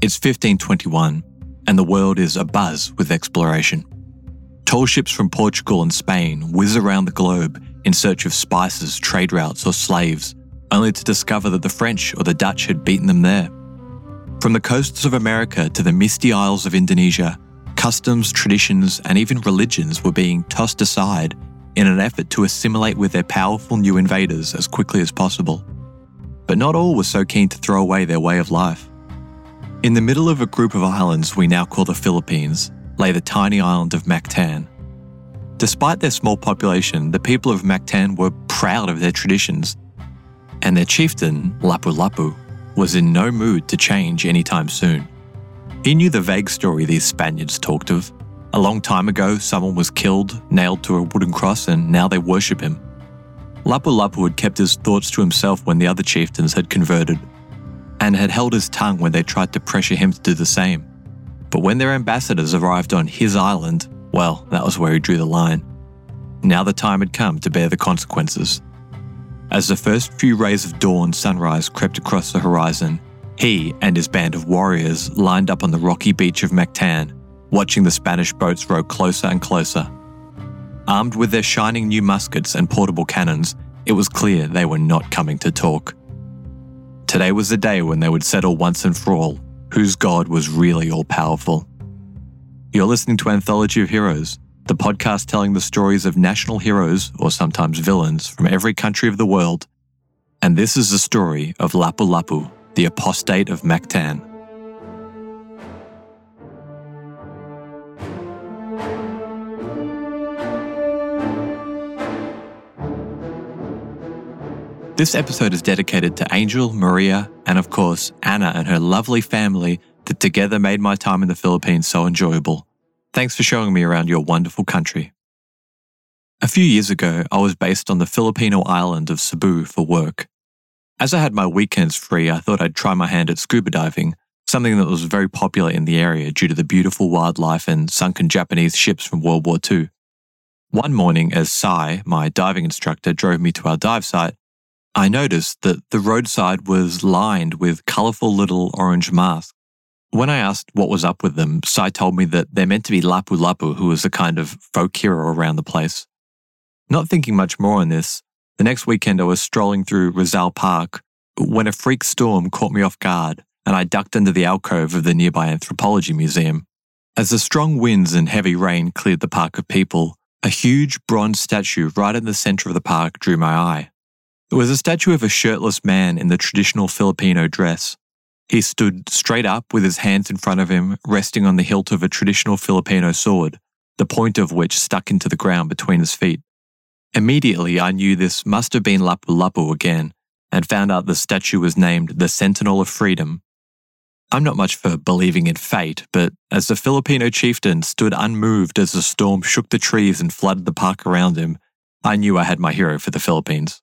It's 1521, and the world is abuzz with exploration. Tall ships from Portugal and Spain whiz around the globe in search of spices, trade routes, or slaves, only to discover that the French or the Dutch had beaten them there. From the coasts of America to the misty isles of Indonesia, customs, traditions, and even religions were being tossed aside in an effort to assimilate with their powerful new invaders as quickly as possible. But not all were so keen to throw away their way of life. In the middle of a group of islands we now call the Philippines, lay the tiny island of Mactan. Despite their small population, the people of Mactan were proud of their traditions, and their chieftain, Lapu Lapu, was in no mood to change anytime soon. He knew the vague story these Spaniards talked of. A long time ago, someone was killed, nailed to a wooden cross, and now they worship him. Lapu Lapu had kept his thoughts to himself when the other chieftains had converted, and had held his tongue when they tried to pressure him to do the same. But when their ambassadors arrived on his island, well, that was where he drew the line. Now the time had come to bear the consequences. As the first few rays of dawn sunrise crept across the horizon, he and his band of warriors lined up on the rocky beach of Mactan, watching the Spanish boats row closer and closer. Armed with their shining new muskets and portable cannons, it was clear they were not coming to talk. Today was the day when they would settle once and for all whose God was really all powerful. You're listening to Anthology of Heroes, the podcast telling the stories of national heroes, or sometimes villains, from every country of the world. And this is the story of Lapu Lapu, the apostate of Mactan. This episode is dedicated to Angel, Maria, and of course, Anna and her lovely family that together made my time in the Philippines so enjoyable. Thanks for showing me around your wonderful country. A few years ago, I was based on the Filipino island of Cebu for work. As I had my weekends free, I thought I'd try my hand at scuba diving, something that was very popular in the area due to the beautiful wildlife and sunken Japanese ships from World War II. One morning, as Sai, my diving instructor, drove me to our dive site, I noticed that the roadside was lined with colourful little orange masks. When I asked what was up with them, Sai told me that they're meant to be Lapu Lapu, who was a kind of folk hero around the place. Not thinking much more on this, the next weekend I was strolling through Rizal Park when a freak storm caught me off guard and I ducked under the alcove of the nearby anthropology museum. As the strong winds and heavy rain cleared the park of people, a huge bronze statue right in the center of the park drew my eye. It was a statue of a shirtless man in the traditional Filipino dress. He stood straight up with his hands in front of him, resting on the hilt of a traditional Filipino sword, the point of which stuck into the ground between his feet. Immediately, I knew this must have been Lapu Lapu again, and found out the statue was named the Sentinel of Freedom. I'm not much for believing in fate, but as the Filipino chieftain stood unmoved as the storm shook the trees and flooded the park around him, I knew I had my hero for the Philippines.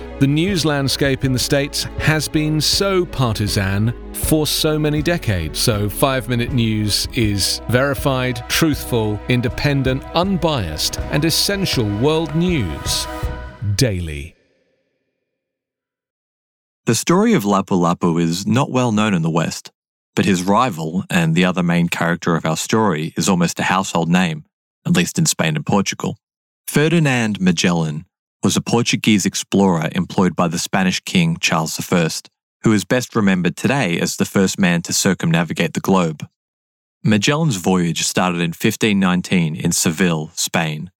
the news landscape in the States has been so partisan for so many decades. So, Five Minute News is verified, truthful, independent, unbiased, and essential world news daily. The story of Lapu Lapu is not well known in the West, but his rival and the other main character of our story is almost a household name, at least in Spain and Portugal. Ferdinand Magellan was a Portuguese explorer employed by the Spanish king Charles I, who is best remembered today as the first man to circumnavigate the globe. Magellan's voyage started in 1519 in Seville, Spain.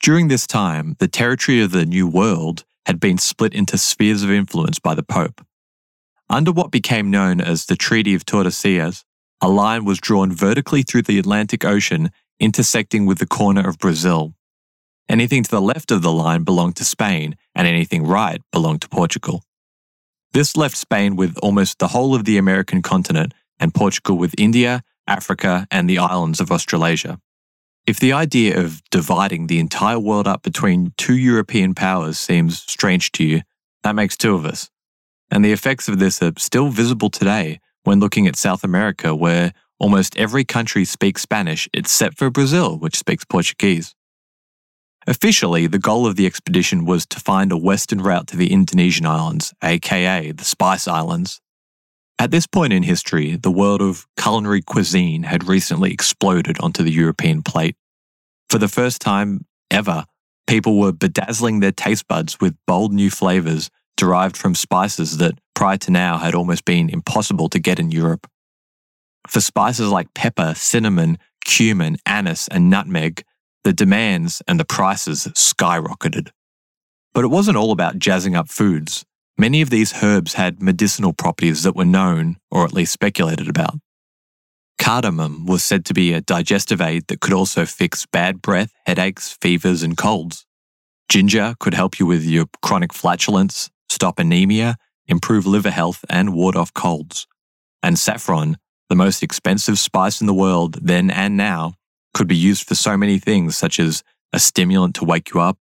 During this time, the territory of the New World had been split into spheres of influence by the Pope. Under what became known as the Treaty of Tordesillas, a line was drawn vertically through the Atlantic Ocean, intersecting with the corner of Brazil. Anything to the left of the line belonged to Spain, and anything right belonged to Portugal. This left Spain with almost the whole of the American continent, and Portugal with India, Africa, and the islands of Australasia. If the idea of dividing the entire world up between two European powers seems strange to you, that makes two of us. And the effects of this are still visible today when looking at South America, where almost every country speaks Spanish except for Brazil, which speaks Portuguese. Officially, the goal of the expedition was to find a western route to the Indonesian islands, aka the Spice Islands. At this point in history, the world of culinary cuisine had recently exploded onto the European plate. For the first time ever, people were bedazzling their taste buds with bold new flavors derived from spices that prior to now had almost been impossible to get in Europe. For spices like pepper, cinnamon, cumin, anise, and nutmeg, the demands and the prices skyrocketed. But it wasn't all about jazzing up foods. Many of these herbs had medicinal properties that were known, or at least speculated about. Cardamom was said to be a digestive aid that could also fix bad breath, headaches, fevers, and colds. Ginger could help you with your chronic flatulence, stop anemia, improve liver health, and ward off colds. And saffron, the most expensive spice in the world then and now, could be used for so many things, such as a stimulant to wake you up,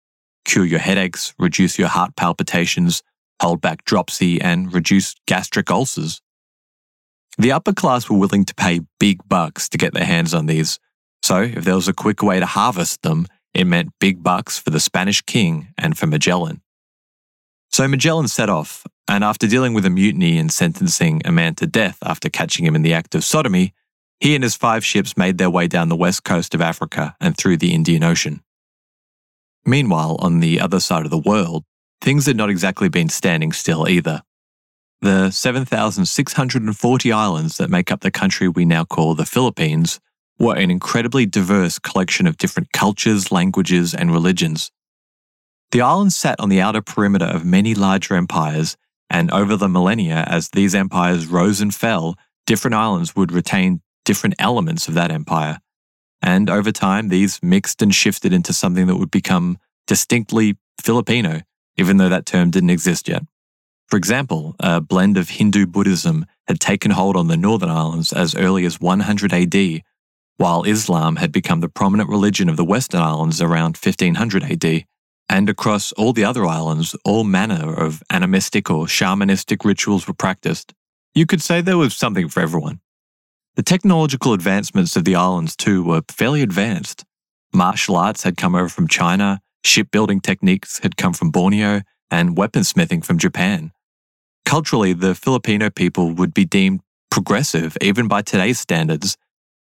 cure your headaches, reduce your heart palpitations, hold back dropsy, and reduce gastric ulcers. The upper class were willing to pay big bucks to get their hands on these, so if there was a quick way to harvest them, it meant big bucks for the Spanish king and for Magellan. So Magellan set off, and after dealing with a mutiny and sentencing a man to death after catching him in the act of sodomy, he and his five ships made their way down the west coast of Africa and through the Indian Ocean. Meanwhile, on the other side of the world, things had not exactly been standing still either. The 7,640 islands that make up the country we now call the Philippines were an incredibly diverse collection of different cultures, languages, and religions. The islands sat on the outer perimeter of many larger empires, and over the millennia, as these empires rose and fell, different islands would retain different elements of that empire. And over time, these mixed and shifted into something that would become distinctly Filipino, even though that term didn't exist yet. For example, a blend of Hindu Buddhism had taken hold on the Northern Islands as early as 100 AD, while Islam had become the prominent religion of the Western Islands around 1500 AD. And across all the other islands, all manner of animistic or shamanistic rituals were practiced. You could say there was something for everyone. The technological advancements of the islands, too, were fairly advanced. Martial arts had come over from China, shipbuilding techniques had come from Borneo, and weaponsmithing from Japan. Culturally, the Filipino people would be deemed progressive even by today's standards.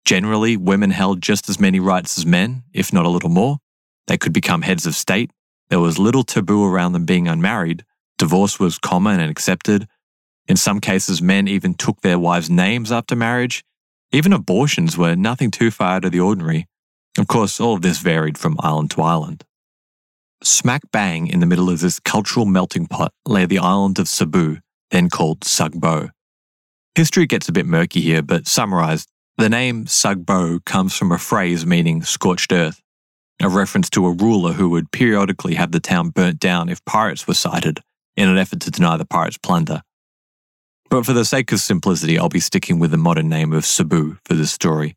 Generally, women held just as many rights as men, if not a little more. They could become heads of state. There was little taboo around them being unmarried. Divorce was common and accepted. In some cases, men even took their wives' names after marriage, even abortions were nothing too far out of the ordinary. Of course, all of this varied from island to island. Smack bang in the middle of this cultural melting pot lay the island of Cebu, then called Sugbo. History gets a bit murky here, but summarized, the name Sugbo comes from a phrase meaning scorched earth, a reference to a ruler who would periodically have the town burnt down if pirates were sighted in an effort to deny the pirates plunder. But for the sake of simplicity, I'll be sticking with the modern name of Cebu for this story.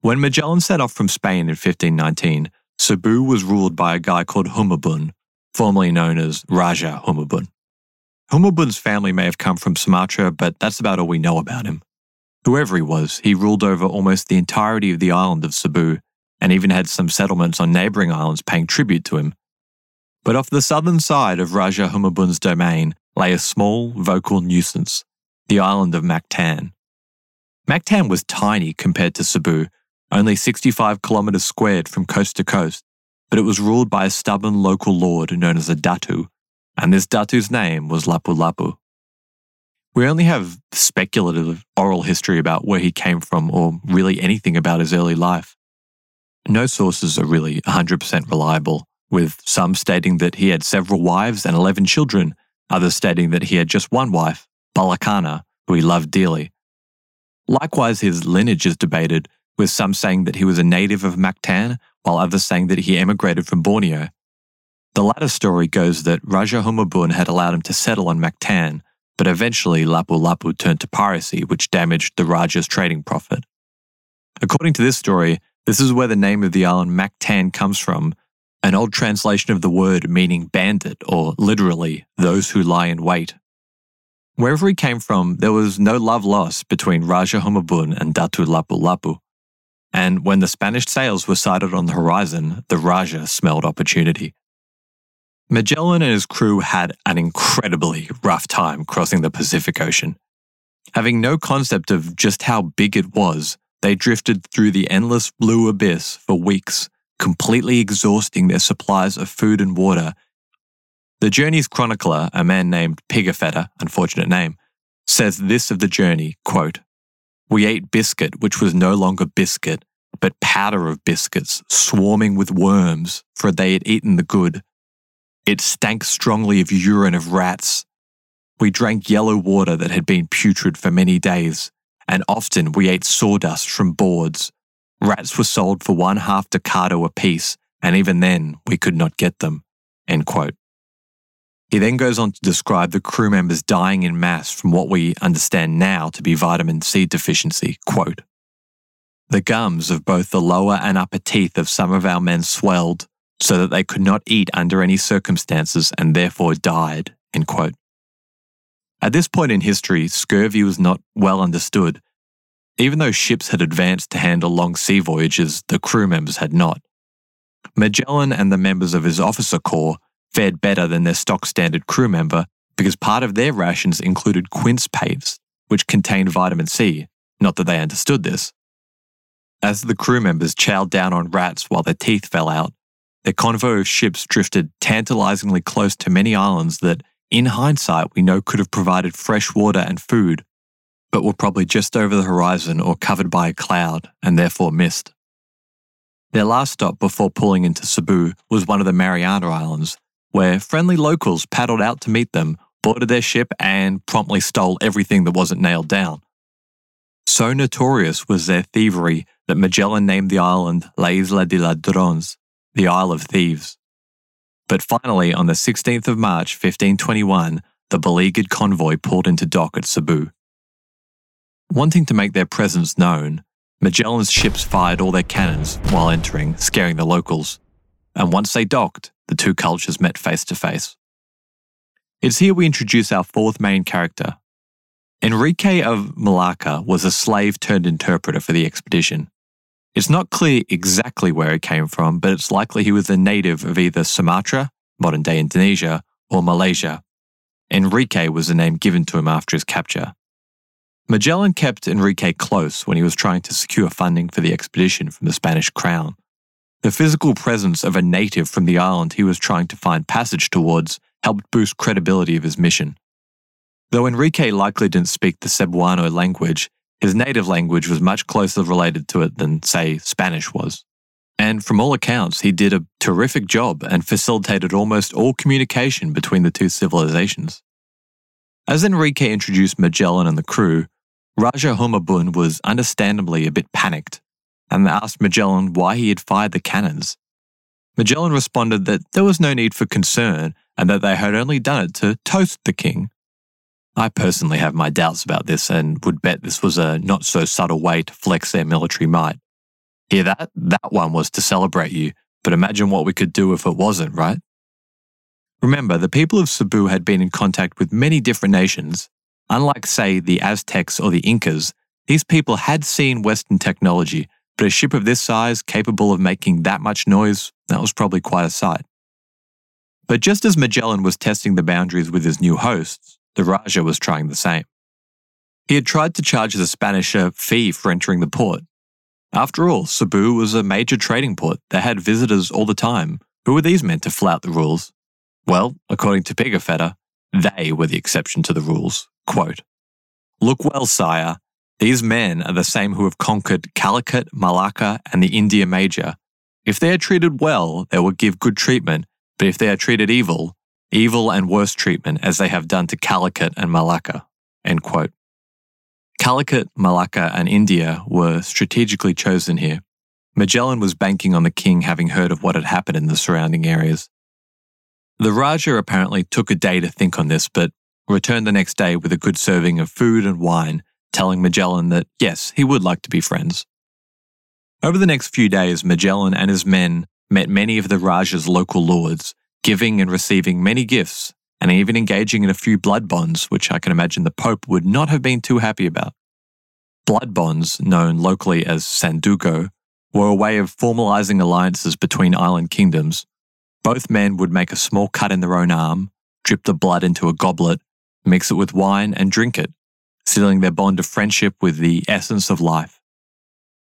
When Magellan set off from Spain in 1519, Cebu was ruled by a guy called Humabun, formerly known as Raja Humabun. Humabun's family may have come from Sumatra, but that's about all we know about him. Whoever he was, he ruled over almost the entirety of the island of Cebu, and even had some settlements on neighbouring islands paying tribute to him. But off the southern side of Raja Humabun's domain, lay a small vocal nuisance, the island of Mactan. Mactan was tiny compared to Cebu, only 65 kilometres squared from coast to coast, but it was ruled by a stubborn local lord known as a Datu, and this Datu's name was Lapu Lapu. We only have speculative oral history about where he came from or really anything about his early life. No sources are really 100% reliable, with some stating that he had several wives and 11 children, others stating that he had just one wife, Balakana, who he loved dearly. Likewise, his lineage is debated, with some saying that he was a native of Mactan, while others saying that he emigrated from Borneo. The latter story goes that Raja Humabun had allowed him to settle on Mactan, but eventually Lapu Lapu turned to piracy, which damaged the Raja's trading profit. According to this story, this is where the name of the island Mactan comes from, an old translation of the word meaning bandit, or literally, those who lie in wait. Wherever he came from, there was no love lost between Raja Humabun and Datu Lapu Lapu. And when the Spanish sails were sighted on the horizon, the Raja smelled opportunity. Magellan and his crew had an incredibly rough time crossing the Pacific Ocean. Having no concept of just how big it was, they drifted through the endless blue abyss for weeks, completely exhausting their supplies of food and water the journey's chronicler, a man named Pigafetta, unfortunate name, says this of the journey, quote, We ate biscuit, which was no longer biscuit, but powder of biscuits, swarming with worms, for they had eaten the good. It stank strongly of urine of rats. We drank yellow water that had been putrid for many days, and often we ate sawdust from boards. Rats were sold for one half ducato apiece, and even then we could not get them. End quote. He then goes on to describe the crew members dying in mass from what we understand now to be vitamin C deficiency. Quote, the gums of both the lower and upper teeth of some of our men swelled so that they could not eat under any circumstances and therefore died. End quote. At this point in history, scurvy was not well understood. Even though ships had advanced to handle long sea voyages, the crew members had not. Magellan and the members of his officer corps fared better than their stock standard crew member because part of their rations included quince paste, which contained vitamin C, not that they understood this. As the crew members chowed down on rats while their teeth fell out, their convoy of ships drifted tantalizingly close to many islands that, in hindsight, we know could have provided fresh water and food, but were probably just over the horizon or covered by a cloud and therefore missed. Their last stop before pulling into Cebu was one of the Mariana Islands, where friendly locals paddled out to meet them, boarded their ship, and promptly stole everything that wasn't nailed down. So notorious was their thievery that Magellan named the island La Isla de Ladrones, the Isle of Thieves. But finally, on the 16th of March 1521, the beleaguered convoy pulled into dock at Cebu. Wanting to make their presence known, Magellan's ships fired all their cannons while entering, scaring the locals. And once they docked, the two cultures met face to face. It's here we introduce our fourth main character. Enrique of Malacca was a slave turned interpreter for the expedition. It's not clear exactly where he came from, but it's likely he was a native of either Sumatra, modern day Indonesia, or Malaysia. Enrique was the name given to him after his capture. Magellan kept Enrique close when he was trying to secure funding for the expedition from the Spanish crown. The physical presence of a native from the island he was trying to find passage towards helped boost credibility of his mission. Though Enrique likely didn't speak the Cebuano language, his native language was much closer related to it than, say, Spanish was. And from all accounts, he did a terrific job and facilitated almost all communication between the two civilizations. As Enrique introduced Magellan and the crew, Raja Humabun was understandably a bit panicked and asked Magellan why he had fired the cannons. Magellan responded that there was no need for concern and that they had only done it to toast the king. I personally have my doubts about this and would bet this was a not so subtle way to flex their military might. Hear that? That one was to celebrate you, but imagine what we could do if it wasn't, right? Remember, the people of Cebu had been in contact with many different nations. Unlike, say, the Aztecs or the Incas, these people had seen Western technology but a ship of this size, capable of making that much noise, that was probably quite a sight. But just as Magellan was testing the boundaries with his new hosts, the Raja was trying the same. He had tried to charge the Spanish a fee for entering the port. After all, Cebu was a major trading port that had visitors all the time. Who were these men to flout the rules? Well, according to Pigafetta, they were the exception to the rules. Quote, Look well, sire, these men are the same who have conquered Calicut, Malacca, and the India Major. If they are treated well, they will give good treatment, but if they are treated evil, evil and worse treatment as they have done to Calicut and Malacca. End quote. Calicut, Malacca, and India were strategically chosen here. Magellan was banking on the king having heard of what had happened in the surrounding areas. The Raja apparently took a day to think on this, but returned the next day with a good serving of food and wine, telling Magellan that yes, he would like to be friends. Over the next few days, Magellan and his men met many of the Raja's local lords, giving and receiving many gifts, and even engaging in a few blood bonds, which I can imagine the Pope would not have been too happy about. Blood bonds, known locally as Sandugo, were a way of formalizing alliances between island kingdoms. Both men would make a small cut in their own arm, drip the blood into a goblet, mix it with wine, and drink it, sealing their bond of friendship with the essence of life.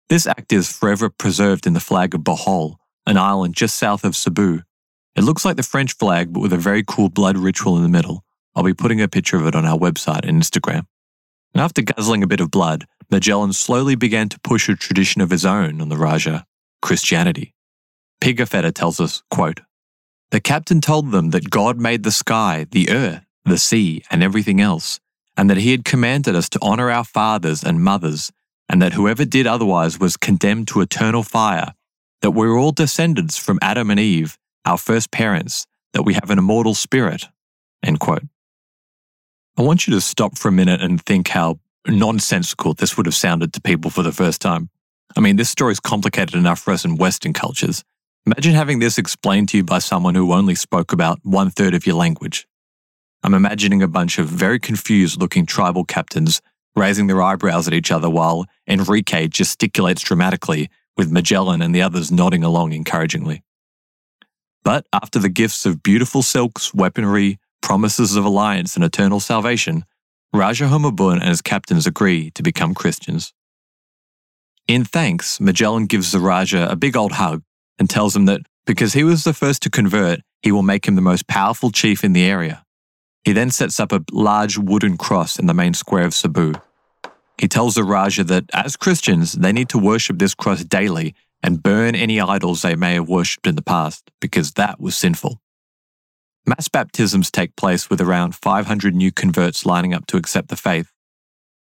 This act is forever preserved in the flag of Bohol, an island just south of Cebu. It looks like the French flag, but with a very cool blood ritual in the middle. I'll be putting a picture of it on our website and Instagram. And after guzzling a bit of blood, Magellan slowly began to push a tradition of his own on the Raja, Christianity. Pigafetta tells us, quote, The captain told them that God made the sky, the earth, the sea, and everything else, and that he had commanded us to honor our fathers and mothers, and that whoever did otherwise was condemned to eternal fire, that we're all descendants from Adam and Eve, our first parents, that we have an immortal spirit. End quote. I want you to stop for a minute and think how nonsensical this would have sounded to people for the first time. I mean, this story is complicated enough for us in Western cultures. Imagine having this explained to you by someone who only spoke about one third of your language. I'm imagining a bunch of very confused looking tribal captains raising their eyebrows at each other while Enrique gesticulates dramatically, with Magellan and the others nodding along encouragingly. But after the gifts of beautiful silks, weaponry, promises of alliance, and eternal salvation, Raja Humabun and his captains agree to become Christians. In thanks, Magellan gives the Raja a big old hug and tells him that because he was the first to convert, he will make him the most powerful chief in the area. He then sets up a large wooden cross in the main square of Cebu. He tells the Raja that as Christians, they need to worship this cross daily and burn any idols they may have worshipped in the past, because that was sinful. Mass baptisms take place with around 500 new converts lining up to accept the faith.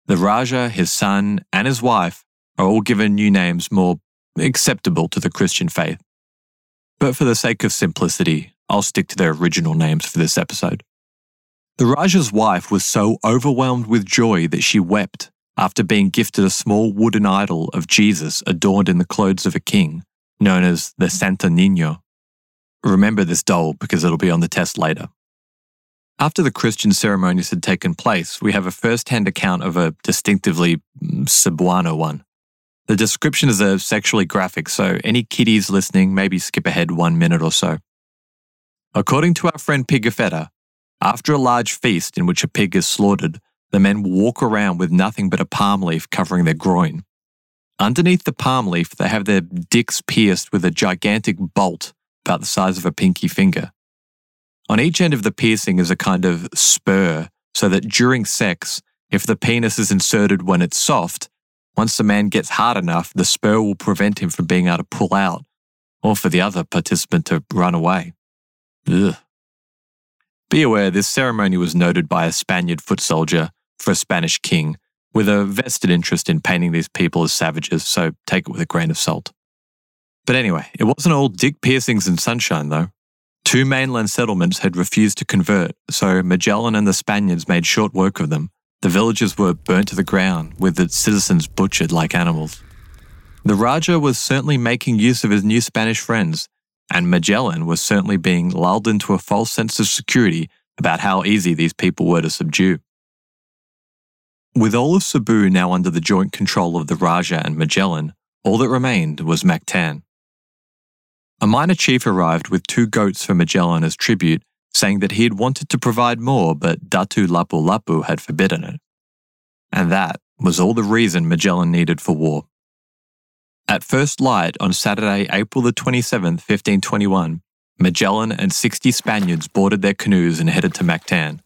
The Raja, his son, and his wife are all given new names more acceptable to the Christian faith. But for the sake of simplicity, I'll stick to their original names for this episode. The Raja's wife was so overwhelmed with joy that she wept after being gifted a small wooden idol of Jesus adorned in the clothes of a king, known as the Santo Nino. Remember this doll because it'll be on the test later. After the Christian ceremonies had taken place, we have a first hand account of a distinctively mm, Cebuano one. The description is a sexually graphic, so any kiddies listening, maybe skip ahead one minute or so. According to our friend Pigafetta, after a large feast in which a pig is slaughtered, the men walk around with nothing but a palm leaf covering their groin. Underneath the palm leaf, they have their dicks pierced with a gigantic bolt about the size of a pinky finger. On each end of the piercing is a kind of spur, so that during sex, if the penis is inserted when it's soft, once the man gets hard enough, the spur will prevent him from being able to pull out, or for the other participant to run away. Ugh. Be aware this ceremony was noted by a Spaniard foot soldier for a Spanish king with a vested interest in painting these people as savages, so take it with a grain of salt. But anyway, it wasn't all dick piercings and sunshine, though. Two mainland settlements had refused to convert, so Magellan and the Spaniards made short work of them. The villages were burnt to the ground, with its citizens butchered like animals. The Raja was certainly making use of his new Spanish friends, and Magellan was certainly being lulled into a false sense of security about how easy these people were to subdue. With all of Cebu now under the joint control of the Raja and Magellan, all that remained was Mactan. A minor chief arrived with two goats for Magellan as tribute, saying that he had wanted to provide more, but Datu Lapu Lapu had forbidden it. And that was all the reason Magellan needed for war. At first light on Saturday, April the 27th, 1521, Magellan and 60 Spaniards boarded their canoes and headed to Mactan.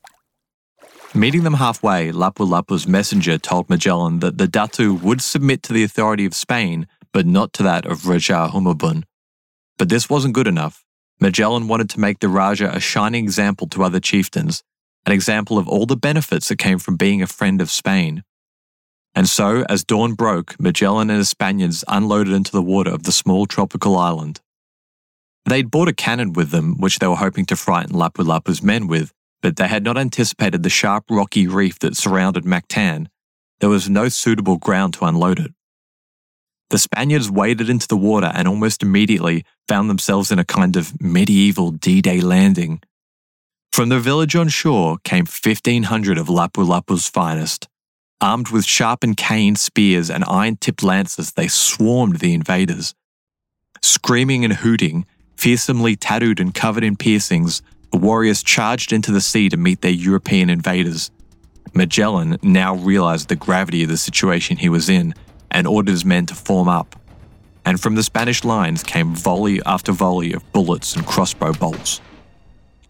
Meeting them halfway, Lapu Lapu's messenger told Magellan that the Datu would submit to the authority of Spain, but not to that of Raja Humabun. But this wasn't good enough. Magellan wanted to make the Raja a shining example to other chieftains, an example of all the benefits that came from being a friend of Spain. And so, as dawn broke, Magellan and his Spaniards unloaded into the water of the small tropical island. They'd brought a cannon with them, which they were hoping to frighten Lapu Lapu's men with, but they had not anticipated the sharp rocky reef that surrounded Mactan. There was no suitable ground to unload it. The Spaniards waded into the water and almost immediately found themselves in a kind of medieval D Day landing. From the village on shore came 1,500 of Lapu Lapu's finest. Armed with sharpened cane spears and iron tipped lances, they swarmed the invaders. Screaming and hooting, fearsomely tattooed and covered in piercings, the warriors charged into the sea to meet their European invaders. Magellan now realized the gravity of the situation he was in and ordered his men to form up. And from the Spanish lines came volley after volley of bullets and crossbow bolts.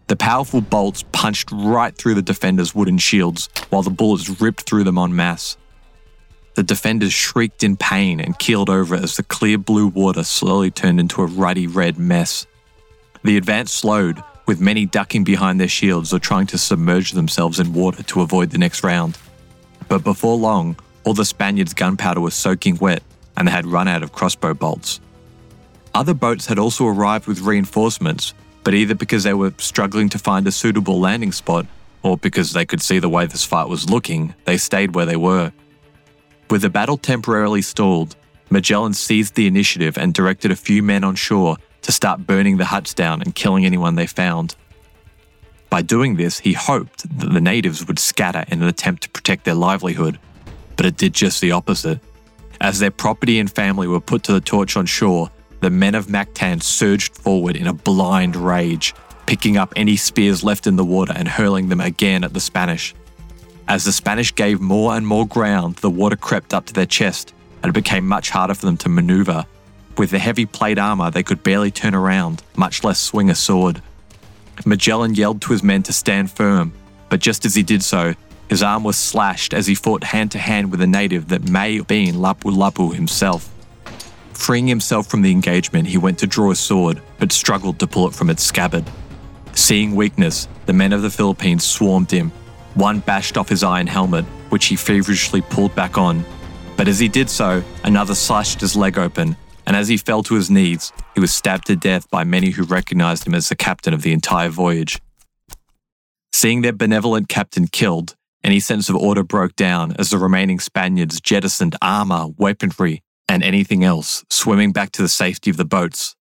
The powerful bolts punched right through the defenders' wooden shields, while the bullets ripped through them en masse. The defenders shrieked in pain and keeled over as the clear blue water slowly turned into a ruddy red mess. The advance slowed, with many ducking behind their shields or trying to submerge themselves in water to avoid the next round. But before long, all the Spaniards' gunpowder was soaking wet and they had run out of crossbow bolts. Other boats had also arrived with reinforcements, but either because they were struggling to find a suitable landing spot or because they could see the way this fight was looking, they stayed where they were. With the battle temporarily stalled, Magellan seized the initiative and directed a few men on shore to start burning the huts down and killing anyone they found. By doing this, he hoped that the natives would scatter in an attempt to protect their livelihood, but it did just the opposite. As their property and family were put to the torch on shore, the men of Mactan surged forward in a blind rage, picking up any spears left in the water and hurling them again at the Spanish. As the Spanish gave more and more ground, the water crept up to their chest, and it became much harder for them to maneuver. With the heavy plate armor, they could barely turn around, much less swing a sword. Magellan yelled to his men to stand firm, but just as he did so, his arm was slashed as he fought hand to hand with a native that may have been Lapu Lapu himself. Freeing himself from the engagement, he went to draw a sword, but struggled to pull it from its scabbard. Seeing weakness, the men of the Philippines swarmed him. One bashed off his iron helmet, which he feverishly pulled back on. But as he did so, another slashed his leg open, and as he fell to his knees, he was stabbed to death by many who recognized him as the captain of the entire voyage. Seeing their benevolent captain killed, any sense of order broke down as the remaining Spaniards jettisoned armor, weaponry, and anything else, swimming back to the safety of the boats.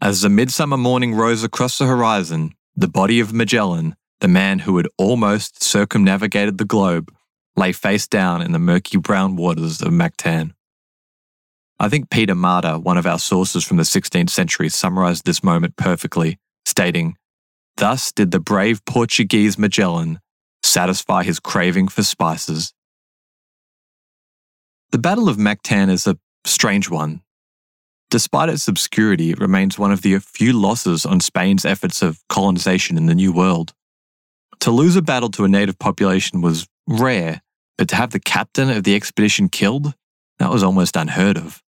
As the midsummer morning rose across the horizon, the body of Magellan, the man who had almost circumnavigated the globe, lay face down in the murky brown waters of Mactan. I think Peter Martyr, one of our sources from the 16th century, summarized this moment perfectly, stating, Thus did the brave Portuguese Magellan satisfy his craving for spices. The Battle of Mactan is a strange one. Despite its obscurity, it remains one of the few losses on Spain's efforts of colonization in the New World. To lose a battle to a native population was rare, but to have the captain of the expedition killed, that was almost unheard of.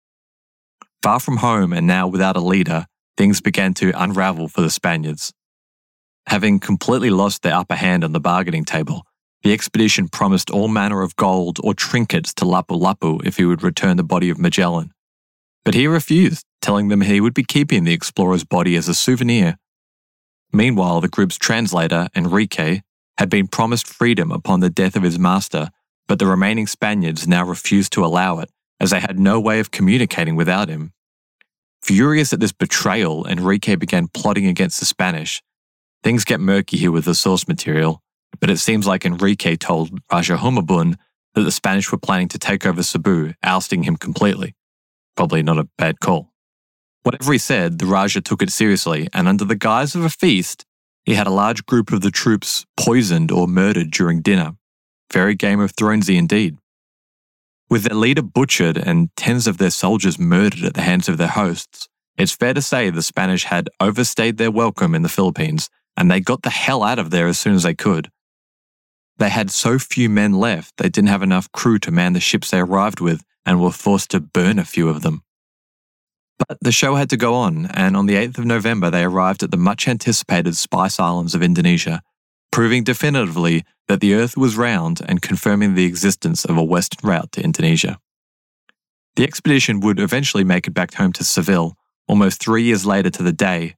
Far from home and now without a leader, things began to unravel for the Spaniards. Having completely lost their upper hand on the bargaining table, the expedition promised all manner of gold or trinkets to Lapu Lapu if he would return the body of Magellan. But he refused, telling them he would be keeping the explorer's body as a souvenir. Meanwhile, the group's translator, Enrique, had been promised freedom upon the death of his master, but the remaining Spaniards now refused to allow it as they had no way of communicating without him. Furious at this betrayal, Enrique began plotting against the Spanish. Things get murky here with the source material, but it seems like Enrique told Raja Humabon that the Spanish were planning to take over Cebu, ousting him completely. Probably not a bad call. Whatever he said, the Raja took it seriously, and under the guise of a feast, he had a large group of the troops poisoned or murdered during dinner. Very Game of Thronesy indeed. With their leader butchered and tens of their soldiers murdered at the hands of their hosts, it's fair to say the Spanish had overstayed their welcome in the Philippines and they got the hell out of there as soon as they could. They had so few men left, they didn't have enough crew to man the ships they arrived with and were forced to burn a few of them. But the show had to go on, and on the 8th of November, they arrived at the much anticipated Spice Islands of Indonesia, proving definitively that the Earth was round and confirming the existence of a western route to Indonesia. The expedition would eventually make it back home to Seville, almost three years later to the day.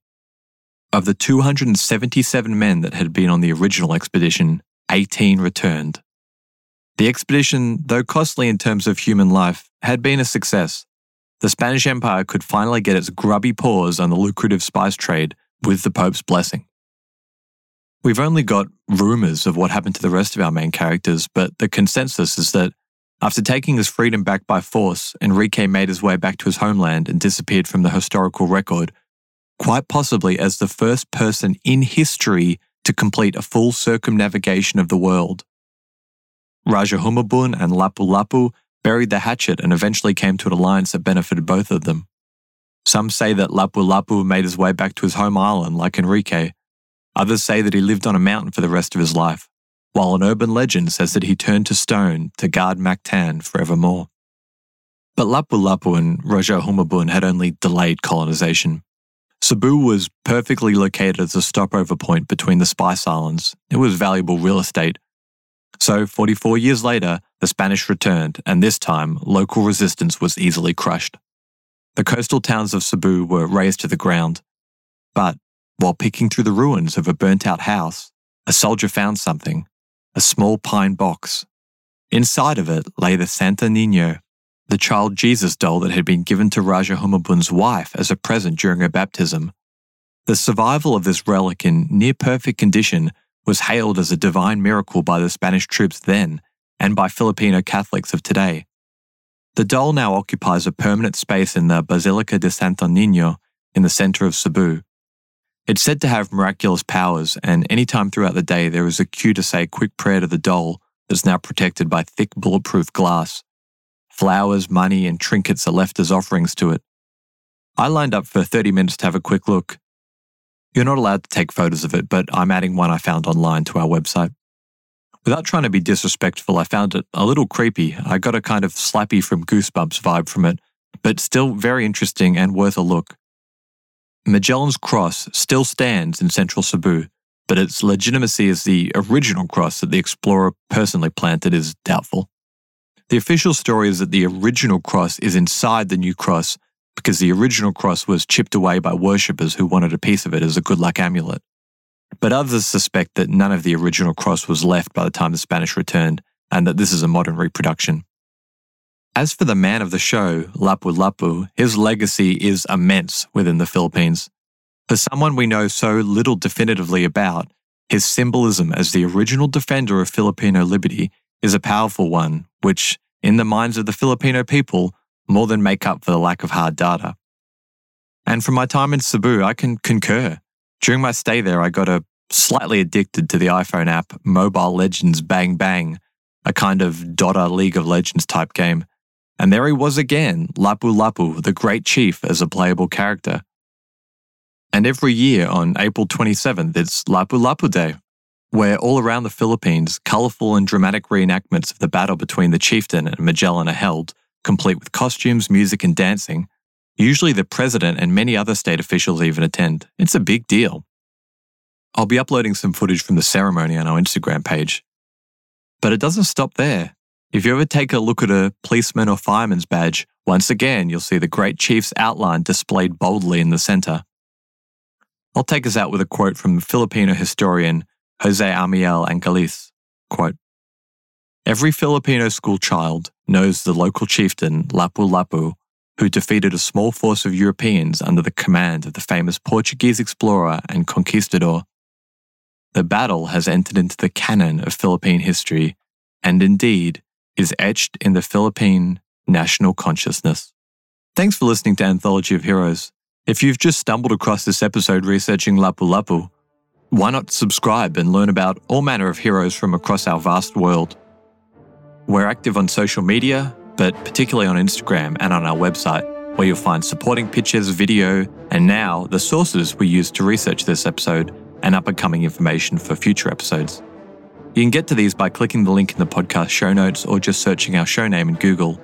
Of the 277 men that had been on the original expedition, 18 returned. The expedition, though costly in terms of human life, had been a success. The Spanish Empire could finally get its grubby paws on the lucrative spice trade with the Pope's blessing. We've only got rumours of what happened to the rest of our main characters, but the consensus is that after taking his freedom back by force, Enrique made his way back to his homeland and disappeared from the historical record, quite possibly as the first person in history to complete a full circumnavigation of the world. Raja Humabun and Lapu Lapu buried the hatchet and eventually came to an alliance that benefited both of them. Some say that Lapu Lapu made his way back to his home island like Enrique. Others say that he lived on a mountain for the rest of his life while an urban legend says that he turned to stone to guard Mactan forevermore. But Lapu Lapu and Raja Humabun had only delayed colonization. Cebu was perfectly located as a stopover point between the Spice Islands. It was valuable real estate. So, 44 years later, the Spanish returned, and this time, local resistance was easily crushed. The coastal towns of Cebu were razed to the ground. But, while picking through the ruins of a burnt out house, a soldier found something a small pine box. Inside of it lay the Santo Nino, the child Jesus doll that had been given to Raja Humabun's wife as a present during her baptism. The survival of this relic in near perfect condition was hailed as a divine miracle by the Spanish troops then and by Filipino Catholics of today. The doll now occupies a permanent space in the Basilica de Santo Nino in the center of Cebu. It's said to have miraculous powers, and any time throughout the day there is a queue to say a quick prayer to the doll that's now protected by thick bulletproof glass. Flowers, money, and trinkets are left as offerings to it. I lined up for 30 minutes to have a quick look. You're not allowed to take photos of it, but I'm adding one I found online to our website. Without trying to be disrespectful, I found it a little creepy. I got a kind of Slappy from Goosebumps vibe from it, but still very interesting and worth a look. Magellan's Cross still stands in central Cebu, but its legitimacy as the original cross that the explorer personally planted is doubtful. The official story is that the original cross is inside the new cross because the original cross was chipped away by worshippers who wanted a piece of it as a good luck amulet. But others suspect that none of the original cross was left by the time the Spanish returned and that this is a modern reproduction. As for the man of the show, Lapu Lapu, his legacy is immense within the Philippines. For someone we know so little definitively about, his symbolism as the original defender of Filipino liberty is a powerful one, which, in the minds of the Filipino people, more than make up for the lack of hard data. And from my time in Cebu, I can concur. During my stay there, I got a slightly addicted to the iPhone app Mobile Legends Bang Bang, a kind of Dota League of Legends type game. And there he was again, Lapu Lapu, the great chief, as a playable character. And every year on April 27th, it's Lapu Lapu Day, where all around the Philippines, colourful and dramatic reenactments of the battle between the chieftain and Magellan are held, complete with costumes, music, and dancing. Usually the president and many other state officials even attend. It's a big deal. I'll be uploading some footage from the ceremony on our Instagram page. But it doesn't stop there. If you ever take a look at a policeman or fireman's badge, once again you'll see the great chief's outline displayed boldly in the center. I'll take us out with a quote from Filipino historian Jose Amiel Angeles. Quote, Every Filipino school child knows the local chieftain Lapu Lapu, who defeated a small force of Europeans under the command of the famous Portuguese explorer and conquistador. The battle has entered into the canon of Philippine history, and indeed, is etched in the Philippine national consciousness. Thanks for listening to Anthology of Heroes. If you've just stumbled across this episode researching Lapu Lapu, why not subscribe and learn about all manner of heroes from across our vast world? We're active on social media, but particularly on Instagram and on our website, where you'll find supporting pictures, video, and now the sources we used to research this episode and up and coming information for future episodes. You can get to these by clicking the link in the podcast show notes or just searching our show name in Google.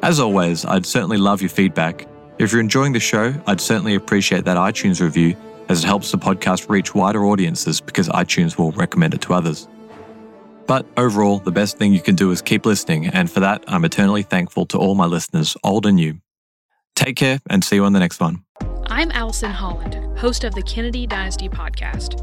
As always, I'd certainly love your feedback. If you're enjoying the show, I'd certainly appreciate that iTunes review as it helps the podcast reach wider audiences because iTunes will recommend it to others. But overall, the best thing you can do is keep listening, and for that, I'm eternally thankful to all my listeners, old and new. Take care and see you on the next one. I'm Allison Holland, host of the Kennedy Dynasty podcast.